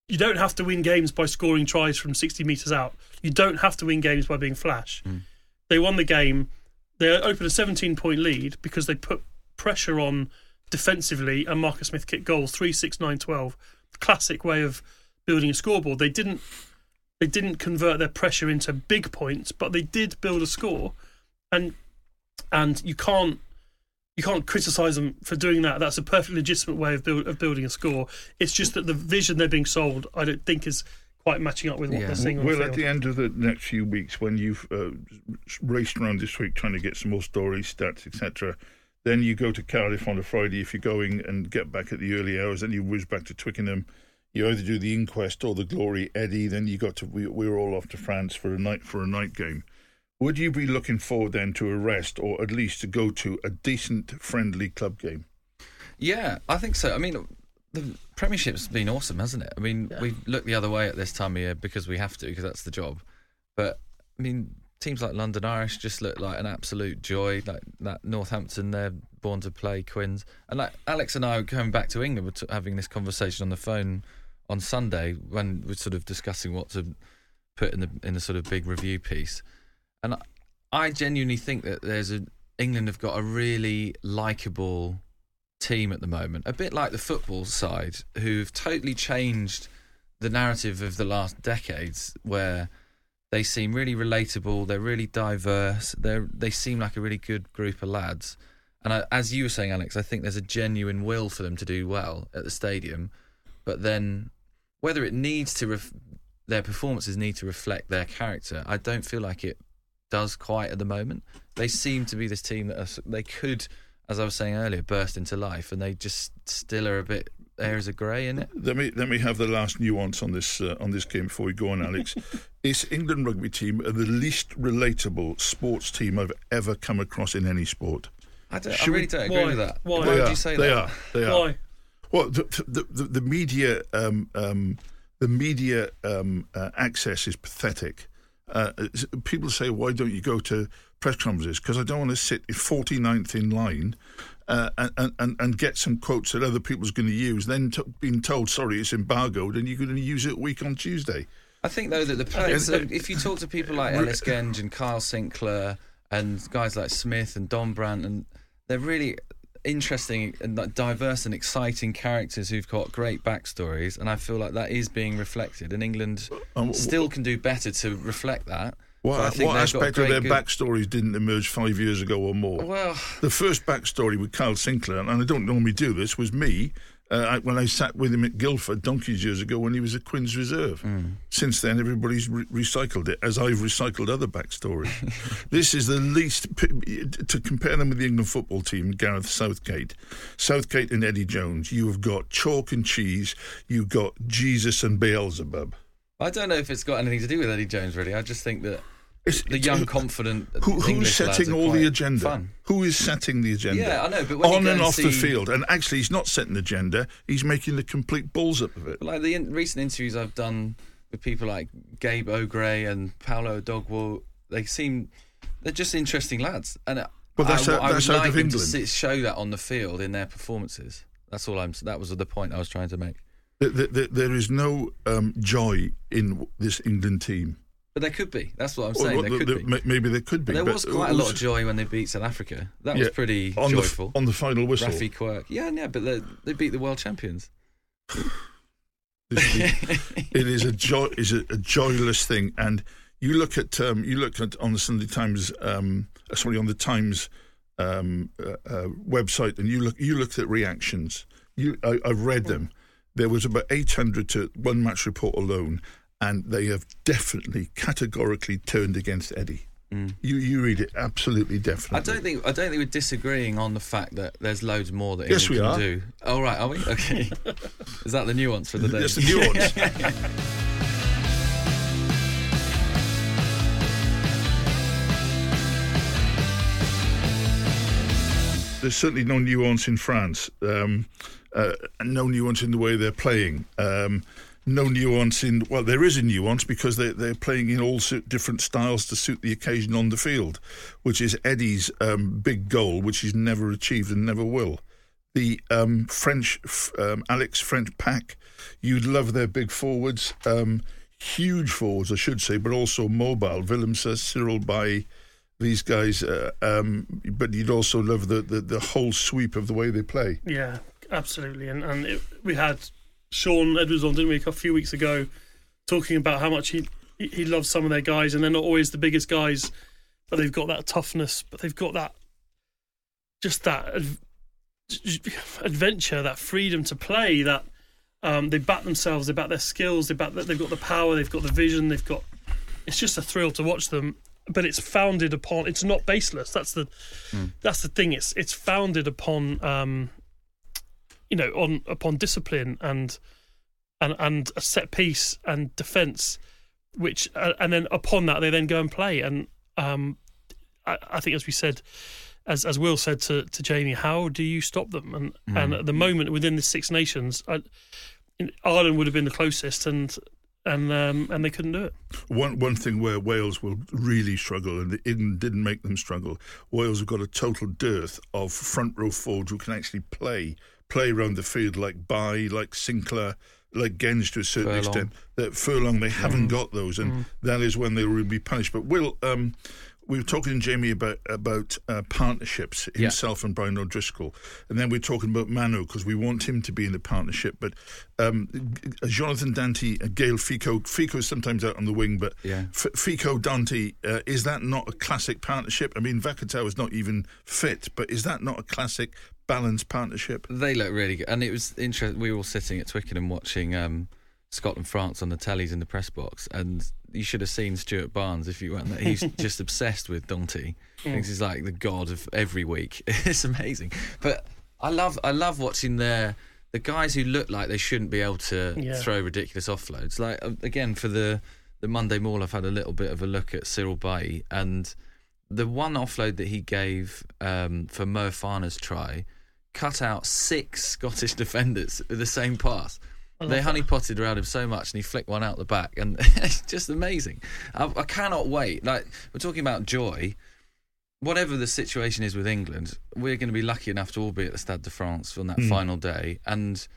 you don't have to win games by scoring tries from 60 metres out. You don't have to win games by being flash. Hmm. They won the game. They opened a 17 point lead because they put pressure on defensively, and Marcus Smith kicked goals three, six, nine, twelve. Classic way of building a scoreboard. They didn't they didn't convert their pressure into big points, but they did build a score, and and you can't you can't criticize them for doing that. That's a perfectly legitimate way of, build, of building a score. It's just that the vision they're being sold, I don't think, is quite matching up with what Yeah. they're seeing on Well, the at the end of the next few weeks, when you've uh, raced around this week trying to get some more stories, stats, etc., then you go to Cardiff on a Friday if you're going and get back at the early hours. Then you whiz back to Twickenham. You either do the inquest or the Glory Eddie. Then you got to we, we were all off to France for a night for a night game. Would you be looking forward then to a rest, or at least to go to a decent, friendly club game? Yeah, I think so. I mean, the Premiership's been awesome, hasn't it? I mean, we look the other way at this time of year because we have to, because that's the job. But I mean, teams like London Irish just look like an absolute joy. Like that Northampton, they're born to play. Quins and like Alex and I were coming back to England, we're t- having this conversation on the phone on Sunday when we're sort of discussing what to put in the in the sort of big review piece. And I, I genuinely think that there's a England have got a really likable team at the moment, a bit like the football side, who've totally changed the narrative of the last decades, where they seem really relatable, they're really diverse, they they seem like a really good group of lads. And I, as you were saying, Alex, I think there's a genuine will for them to do well at the stadium, but then whether it needs to ref- their performances need to reflect their character, I don't feel like it does quite at the moment. They seem to be this team that are, they could, as I was saying earlier, burst into life, and they just still are a bit areas of grey in it. Let me let me have the last nuance on this uh, on this game before we go on, Alex. (laughs) is England rugby team the least relatable sports team I've ever come across in any sport? I, don't, I Should we- really don't agree Why? with that. Why? Why would are. you say they that? are. They are. Why? Well, the the, the, the media um, um, the media um, uh, access is pathetic. Uh, people say, "Why don't you go to press conferences?" Because I don't want to sit 49th in line uh, and, and and get some quotes that other people's going to use. Then t- being told, "Sorry, it's embargoed," and you're going to use it a week on Tuesday. I think though that the players, think- if you talk to people like Ellis Genge and Kyle Sinckler and guys like Smith and Dombrandt, and they're really interesting and diverse and exciting characters who've got great backstories, and I feel like that is being reflected. And England Um, still can do better to reflect that. What, think what aspect of their good- backstories didn't emerge five years ago or more? Well, The first backstory with Kyle Sinckler, and I don't normally do this, was me uh, I- when I sat with him at Guildford donkeys years ago when he was a Queen's Reserve. Since then, everybody's re- recycled it, as I've recycled other backstories. (laughs) this is the least, p- to compare them with the England football team, Gareth Southgate. Southgate and Eddie Jones, you have got chalk and cheese, you've got Jesus and Beelzebub. I don't know if it's got anything to do with Eddie Jones. Really, I just think that It's- the young, confident Who, who's setting all the agenda? Fun. Who is setting the agenda? Yeah, I know, but when on and and off the field, and actually, he's not setting the agenda. He's making the complete balls up of it. Like the in- recent interviews I've done with people like Gabe O'Gray and Paolo Odogwu, they seem they're just interesting lads, and Well, that's I, out- I that's would out like of them to sit, show that on the field in their performances. That's all I'm. That was the point I was trying to make. Th- th- th- There is no um, joy in this England team. But there could be. That's what I'm Well, saying. there th- could th- be. Maybe there could be. But there was quite a lot of joy when they beat South Africa. That was pretty on the joyful. on the final whistle. Raffi Quirke. Yeah, yeah, but they, they beat the world champions. (sighs) It is a joy is a, a joyless thing, and you look at um, you look at on the Sunday Times, um, uh, sorry, on the Times um, uh, uh, website, and you look you looked at reactions. You, I, I've read them. There was about eight hundred to one match report alone, and they have definitely categorically turned against Eddie. You you read it absolutely definitely. I don't think I don't think we're disagreeing on the fact that there's loads more that Yes, England we can are. do. Oh right, are we? (laughs) Okay. Is that the nuance for the day? That's the nuance. (laughs) There's certainly no nuance in France. Um, uh, no nuance in the way they're playing. Um, no nuance in well, there is a nuance because they they're playing in all different styles to suit the occasion on the field, which is Eddie's um, big goal, which he's never achieved and never will. The um, French um, Alex French pack, you'd love their big forwards, um, huge forwards, I should say, but also mobile. Willemse, Cyril Baille these guys, uh, um, but you'd also love the, the, the whole sweep of the way they play. Yeah, absolutely. And and it, we had Shaun Edwards on, didn't we, a few weeks ago, talking about how much he he loves some of their guys, and they're not always the biggest guys, but they've got that toughness, but they've got that just that adventure, that freedom to play, that um, they back themselves, they back their skills, they back they've got the power, they've got the vision, they've got. It's just a thrill to watch them, but it's founded upon. It's not baseless. That's the that's the thing. It's it's founded upon. Um, you know, on upon discipline and and and a set piece and defence, which uh, and then upon that they then go and play. And um, I, I think, as we said, as as Will said to, to Jamie, how do you stop them? And and at the moment within the Six Nations, I, in- Ireland would have been the closest, and and um, and they couldn't do it. One one thing where Wales will really struggle, and England didn't make them struggle. Wales have got a total dearth of front row forwards who can actually play play around the field, like Baille, like Sinckler, like Genge to a certain Furlong. extent. That Furlong, they haven't got those, and that is when they will be punished. But Will, um, we were talking to Jamie about about uh, partnerships, Yeah. himself and Brian O'Driscoll, and then we're talking about Manu because we want him to be in the partnership. But um, Jonathan Danty, uh, Gaël Fickou, Fickou is sometimes out on the wing, but Yeah. F- Fickou Danty, uh, is that not a classic partnership? I mean, Vakatawa is not even fit, but is that not a classic balanced partnership? They look really good, and it was interesting. We were all sitting at Twickenham watching um, Scotland France on the tellies in the press box, and you should have seen Stuart Barnes if you weren't there. He's (laughs) just obsessed with Danty. Thinks he's like the god of every week. (laughs) It's amazing. But I love, I love watching their the guys who look like they shouldn't be able to Yeah. throw ridiculous offloads. Like uh, again for the the Monday Maul, I've had a little bit of a look at Cyril Baille and the one offload that he gave um, for Moefana's try cut out six Scottish defenders with the same pass. They honey potted around him so much, and he flicked one out the back, and (laughs) it's just amazing. I, I cannot wait. Like we're talking about joy. Whatever the situation is with England, we're going to be lucky enough to all be at the Stade de France on that final day. And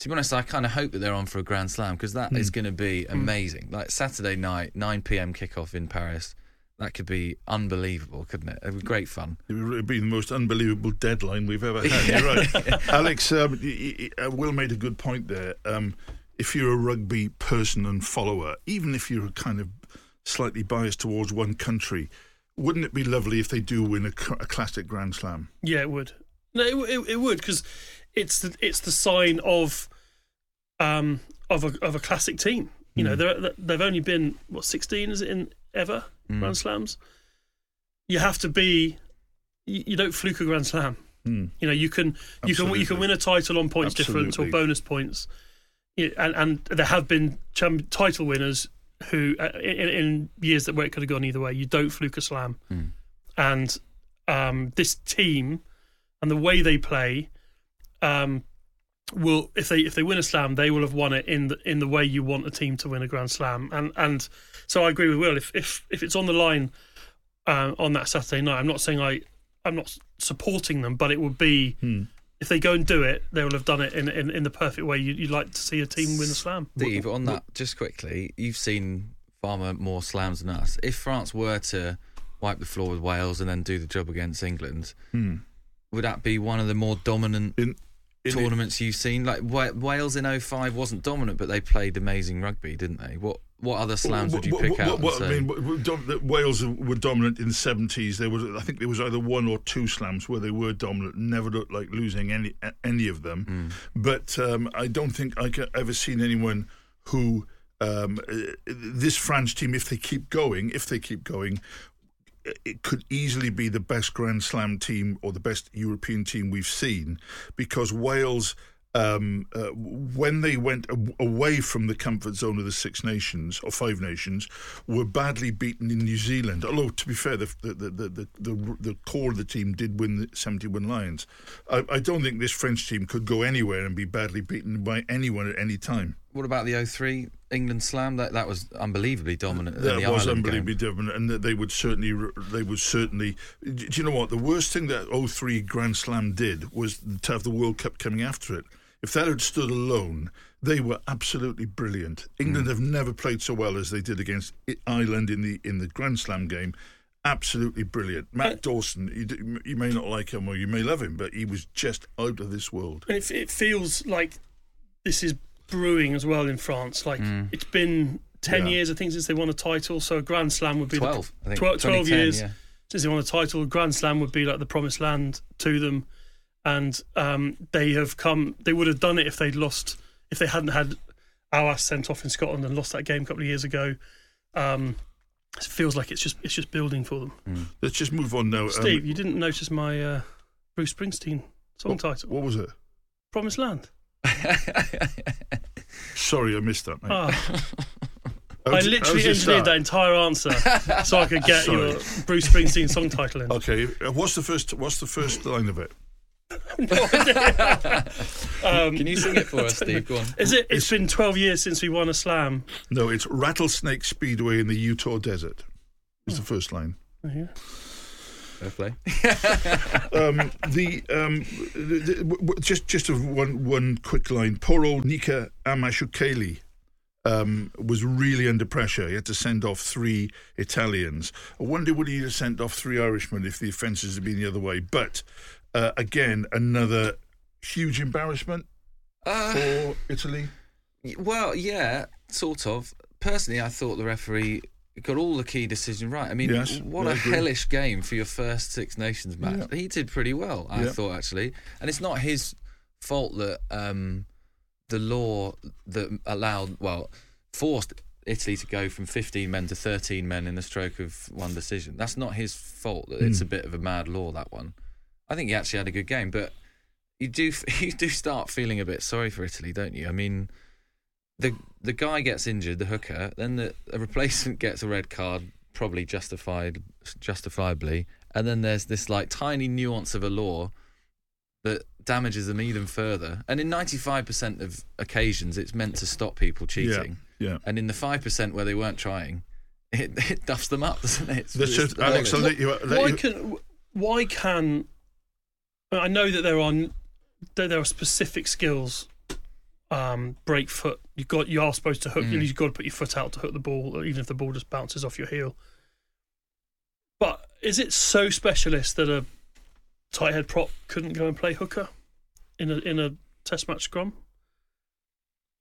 to be honest, I kind of hope that they're on for a Grand Slam because that is going to be amazing. Like Saturday night, 9 p.m. kickoff in Paris. That could be unbelievable, couldn't it? It'd be great fun. It would be the most unbelievable deadline we've ever had. You're right, (laughs) Alex. Um, y- y- uh, Will made a good point there. Um, if you're a rugby person and follower, even if you're kind of slightly biased towards one country, wouldn't it be lovely if they do win a, a classic Grand Slam? Yeah, it would. No, it, it, it would because it's the it's the sign of um of a of a classic team. You know, they're, they've only been what sixteen is it in ever Grand Slams. You have to be. You, you don't fluke a Grand Slam. Hmm. You know, you can you can you can win a title on points difference or bonus points. And and there have been cham- title winners who uh, in, in years that where it could have gone either way. You don't fluke a slam, and um, this team and the way they play um, will if they if they win a slam, they will have won it in the in the way you want a team to win a grand slam. And and so I agree with Will. If if if it's on the line uh, on that Saturday night, I'm not saying I I'm not supporting them, but it would be. If they go and do it, they will have done it in in, in the perfect way you, you'd like to see a team win a slam. Steve, on that, just quickly, you've seen far mo- more slams than us. If France were to wipe the floor with Wales and then do the job against England, would that be one of the more dominant In, in tournaments you've seen? Like Wales in 05 wasn't dominant, but they played amazing rugby, didn't they? What what other slams would you pick what- out? what- I mean, what- what dom- that Wales were dominant in the seventies. There was, I think, there was either one or two slams where they were dominant. Never looked like losing any any of them. Hmm. But um, I don't think I have ever seen anyone who um, uh, this France team, if they keep going, if they keep going. It could easily be the best Grand Slam team or the best European team we've seen because Wales um, uh, when they went away from the comfort zone of the Six Nations or Five Nations, were badly beaten in New Zealand. Although, to be fair, the the the the, the, the core of the team did win the seventy-one Lions. I, I don't think this French team could go anywhere and be badly beaten by anyone at any time. what about the 03 England slam? That that was unbelievably dominant. That the was Ireland unbelievably game. different, and they would certainly, they would certainly. Do you know what the worst thing that 03 Grand Slam did was to have the World Cup coming after it. If that had stood alone, they were absolutely brilliant. England Mm. have never played so well as they did against Ireland in the in the Grand Slam game. absolutely brilliant. Matt Dawson, you, d- you may not like him or you may love him, but he was just out of this world. And it, it feels like this is brewing as well in France. Like it's been ten Yeah. years, I think, since they won a title. So a Grand Slam would be the- 12, I think. 12, 12 years yeah. since they won a title. Grand Slam would be like the promised land to them, and um, they have come. They would have done it if they'd lost, if they hadn't had Haouas sent off in Scotland and lost that game a couple of years ago. Um, it feels like it's just it's just building for them. Let's just move on now. Um, Steve, you didn't notice my uh, Bruce Springsteen song title, what was it? "Promised Land." (laughs) Sorry, I missed that, mate. (laughs) How I did- literally how's it engineered start? that entire answer so I could get (laughs) Sorry. your Bruce Springsteen song title in. Okay, uh, what's the first? What's the first line of it? Um, Can you sing it for us, Steve? Go on. is it? It's been 12 years since we won a slam. No, it's Rattlesnake Speedway in the Utah desert. Is the first line. Yeah. Fair play. (laughs) Um, the, um, the, the just just a one one quick line. Poor old Nika Amashukeli um, was really under pressure. He had to send off three Italians. I wonder would he have sent off three Irishmen if the offences had been the other way. But uh, again, another huge embarrassment Uh, for Italy. well, yeah, sort of. Personally, I thought the referee got all the key decision right. I mean, Yes, what I a agree. hellish game for your first Six Nations match. Yeah. He did pretty well, I Yeah. thought, actually. And it's not his fault that um, the law that allowed, well, forced Italy to go from 15 men to 13 men in the stroke of one decision. That's not his fault that Hmm. it's a bit of a mad law, that one. I think he actually had a good game, but you do (laughs) you do start feeling a bit sorry for Italy, don't you? I mean, the the guy gets injured, the hooker, then the a replacement (laughs) gets a red card, probably justified justifiably, and then there's this like tiny nuance of a law that damages them even further. And in 95% of occasions, it's meant to stop people cheating. Yeah. yeah. And in the 5% where they weren't trying, (laughs) it, it duffs them up, doesn't it? It's, Let's it's just, Alex, I'll let you. Let Why you can why can I know that there are that there are specific skills. Um, break foot. You got. You are supposed to hook. Mm. You've got to put your foot out to hook the ball, even if the ball just bounces off your heel. But is it so specialist that a tight head prop couldn't go and play hooker in a in a test match scrum?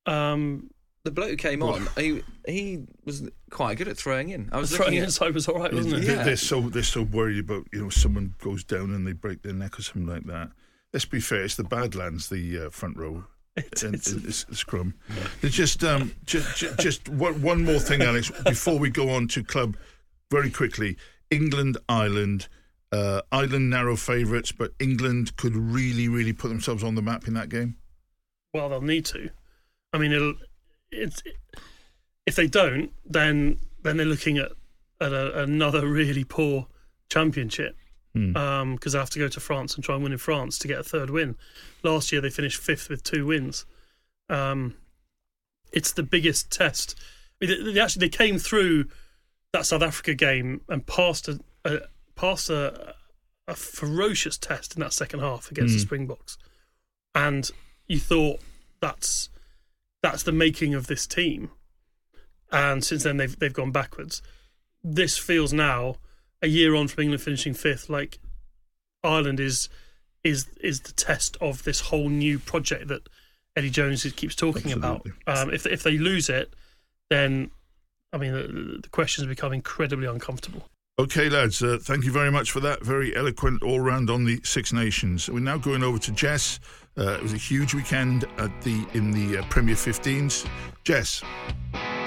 Um, the bloke who came on, he he was quite good at throwing in. I was throwing looking at inside was all right, wasn't it? They- Yeah. They're so they're so worried about you know someone goes down and they break their neck or something like that. Let's be fair, it's the Badlands, the uh, front row. It's- and- it's- and it's the scrum. There's just um, just just, one more thing, Alex, before we go on to club very quickly. England, Ireland, uh, Ireland narrow favourites, but England could really, really put themselves on the map in that game. well, they'll need to. I mean, it'll. It's if they don't, then then they're looking at at a, another really poor championship Hmm. because they have to go to France and try and win in France to get a third win. Last year they finished fifth with two wins. Um, it's the biggest test. I mean, they, they actually they came through that South Africa game and passed a, a passed a, a ferocious test in that second half against the Springboks, and you thought that's that's the making of this team. And since then they've they've gone backwards. This feels now a year on from England finishing fifth, like Ireland is is is the test of this whole new project that Eddie Jones keeps talking Absolutely. about. Um, if if they lose it, then I mean the, the questions become incredibly uncomfortable. Okay, lads, uh, thank you very much for that. Very eloquent all round on the Six Nations. We're now going over to Jess. Uh, it was a huge weekend at the in the uh, Premier 15s. Jess, Saracens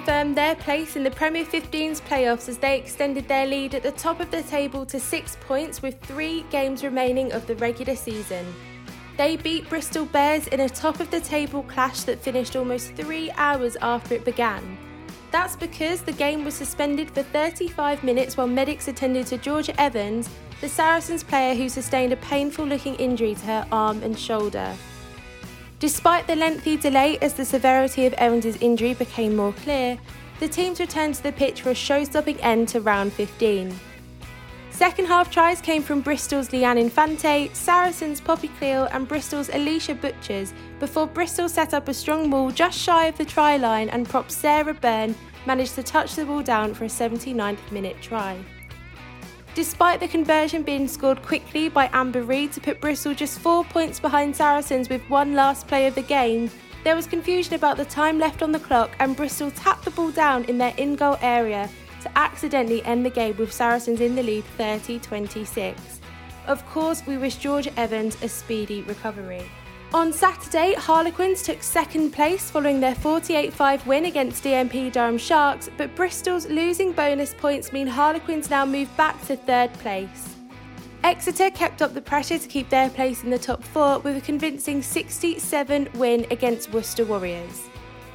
confirmed their place in the Premier 15's playoffs as they extended their lead at the top of the table to six points with three games remaining of the regular season. They beat Bristol Bears in a top of the table clash that finished almost three hours after it began. That's because the game was suspended for 35 minutes while medics attended to Georgia Evans, the Saracens player who sustained a painful looking injury to her arm and shoulder. Despite the lengthy delay as the severity of Evans' injury became more clear, the teams returned to the pitch for a show stopping end to round 15. Second half tries came from Bristol's Leanne Infante, Saracens' Poppy Cleall, and Bristol's Alisha Butchers before Bristol set up a strong wall just shy of the try line and propped Sarah Bern managed to touch the ball down for a 79th minute try. Despite the conversion being scored quickly by Amber Reed to put Bristol just four points behind Saracens with one last play of the game, there was confusion about the time left on the clock and Bristol tapped the ball down in their in goal area to accidentally end the game with Saracens in the lead 30 26. Of course, we wish George Evans a speedy recovery. On Saturday, Harlequins took second place following their 48 5 win against DMP Durham Sharks, but Bristol's losing bonus points mean Harlequins now move back to third place. Exeter kept up the pressure to keep their place in the top four with a convincing 67 win against Worcester Warriors.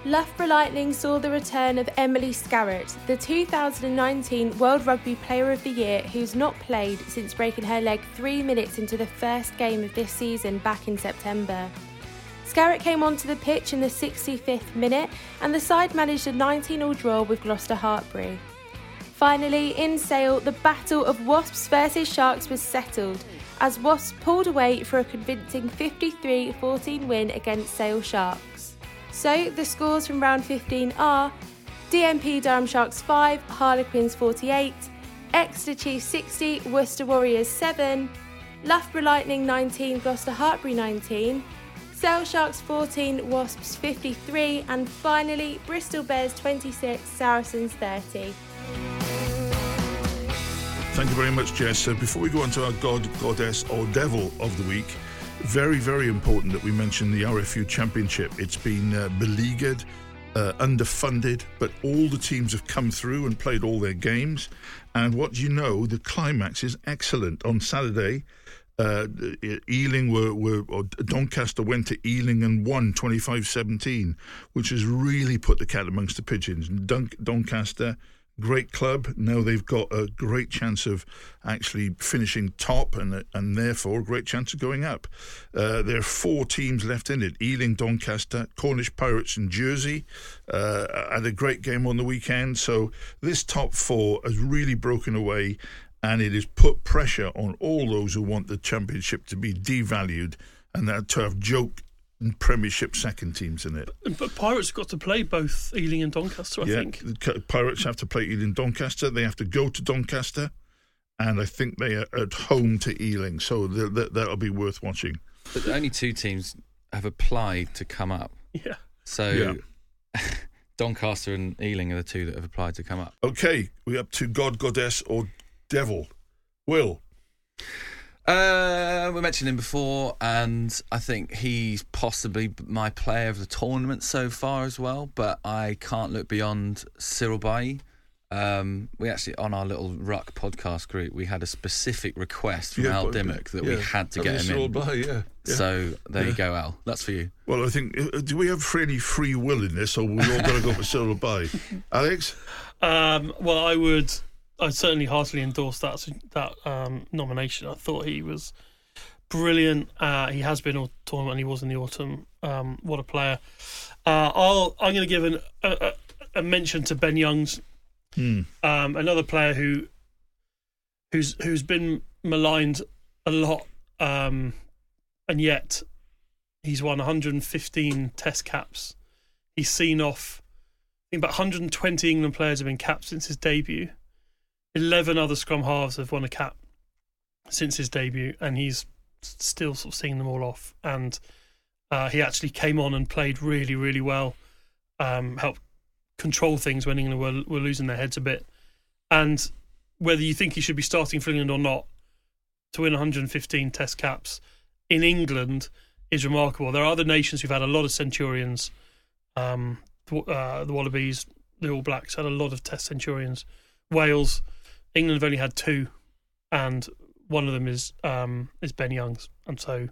Loughborough Lightning saw the return of Emily Scarratt, the 2019 World Rugby Player of the Year, who's not played since breaking her leg three minutes into the first game of this season back in September. Scarratt came onto the pitch in the 65th minute, and the side managed a 19 0 draw with Gloucester Hartpury. Finally, in Sale, the battle of Wasps versus Sharks was settled as Wasps pulled away for a convincing 53 14 win against Sale Sharks. So the scores from round 15 are DMP Durham Sharks 5, Harlequins 48, Exeter Chiefs 60, Worcester Warriors 7, Loughborough Lightning 19, Gloucester Hartpury 19, Sale Sharks 14, Wasps 53, and finally Bristol Bears 26, Saracens 30. Thank you very much, Jess. Before we go on to our God, Goddess, or Devil of the Week, very, very important that we mention the RFU Championship. It's been uh, beleaguered, uh, underfunded, but all the teams have come through and played all their games. And what you know? The climax is excellent. On Saturday, uh, Ealing were, were Doncaster went to Ealing and won 25-17, which has really put the cat amongst the pigeons. Don- Doncaster great club. Now they've got a great chance of actually finishing top and and therefore a great chance of going up. Uh, there are four teams left in it Ealing, Doncaster, Cornish Pirates, and Jersey. Uh, had a great game on the weekend. So this top four has really broken away and it has put pressure on all those who want the championship to be devalued and that to have joke Premiership second teams in it. But Pirates have got to play both Ealing and Doncaster, I yeah, think. Pirates have to play Ealing Doncaster. They have to go to Doncaster, and I think they are at home to Ealing, so that'll be worth watching. But only two teams have applied to come up. Yeah. So yeah. (laughs) Doncaster and Ealing are the two that have applied to come up. Okay, we're up to God, Goddess, or Devil. Will. Uh, we mentioned him before, and I think he's possibly my player of the tournament so far as well. But I can't look beyond Cyril Baille. Um, we actually on our little Ruck podcast group we had a specific request from yeah, Al Dimmock that yeah. we had to get him in. Baille, yeah. So there you go, Al. That's for you. Well, I think uh, do we have any free will in this, or we all got to go for Cyril Baille? (laughs) Alex. Um, well, I would I certainly heartily endorse that that um, nomination. I thought he was brilliant. Uh, he has been all tournament. He was in the autumn. Um, what a player! Uh, I'll I'm going to give an, a, a, mention to Ben Youngs, hmm. um, another player who who's who's been maligned a lot, um, and yet he's won 115 Test caps. He's seen off. I think about 120 England players have been capped since his debut. 11 other scrum halves have won a cap since his debut, and he's still sort of seeing them all off. And uh, he actually came on and played really, really well, um, helped control things when England were, were losing their heads a bit. And whether you think he should be starting for England or not, to win 115 Test caps in England is remarkable. There are other nations who've had a lot of centurions. Um, uh, the Wallabies, the All Blacks had a lot of Test centurions. Wales England have only had two, and one of them is um, is Ben Youngs, and so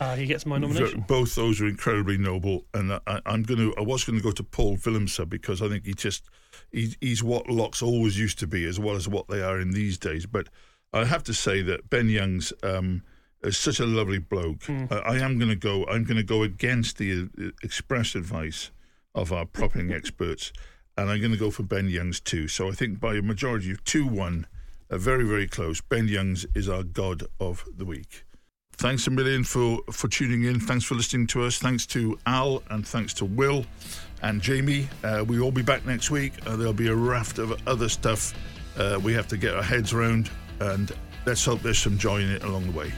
uh, he gets my nomination. Both those are incredibly noble, and I, am going to. I was going to go to Paul Willemse because I think he just he, he's what locks always used to be, as well as what they are in these days. But I have to say that Ben Youngs um, is such a lovely bloke. Mm. I, I, am going to go. I'm going to go against the uh, express advice of our propping (laughs) experts and I'm going to go for Ben Youngs too. So I think by a majority of 2 1, uh, very, very close, Ben Youngs is our God of the week. thanks a million for for tuning in. Thanks for listening to us. Thanks to Al and thanks to Will and Jamie. Uh, we will be back next week. Uh, there'll be a raft of other stuff uh, we have to get our heads around, and let's hope there's some joy in it along the way.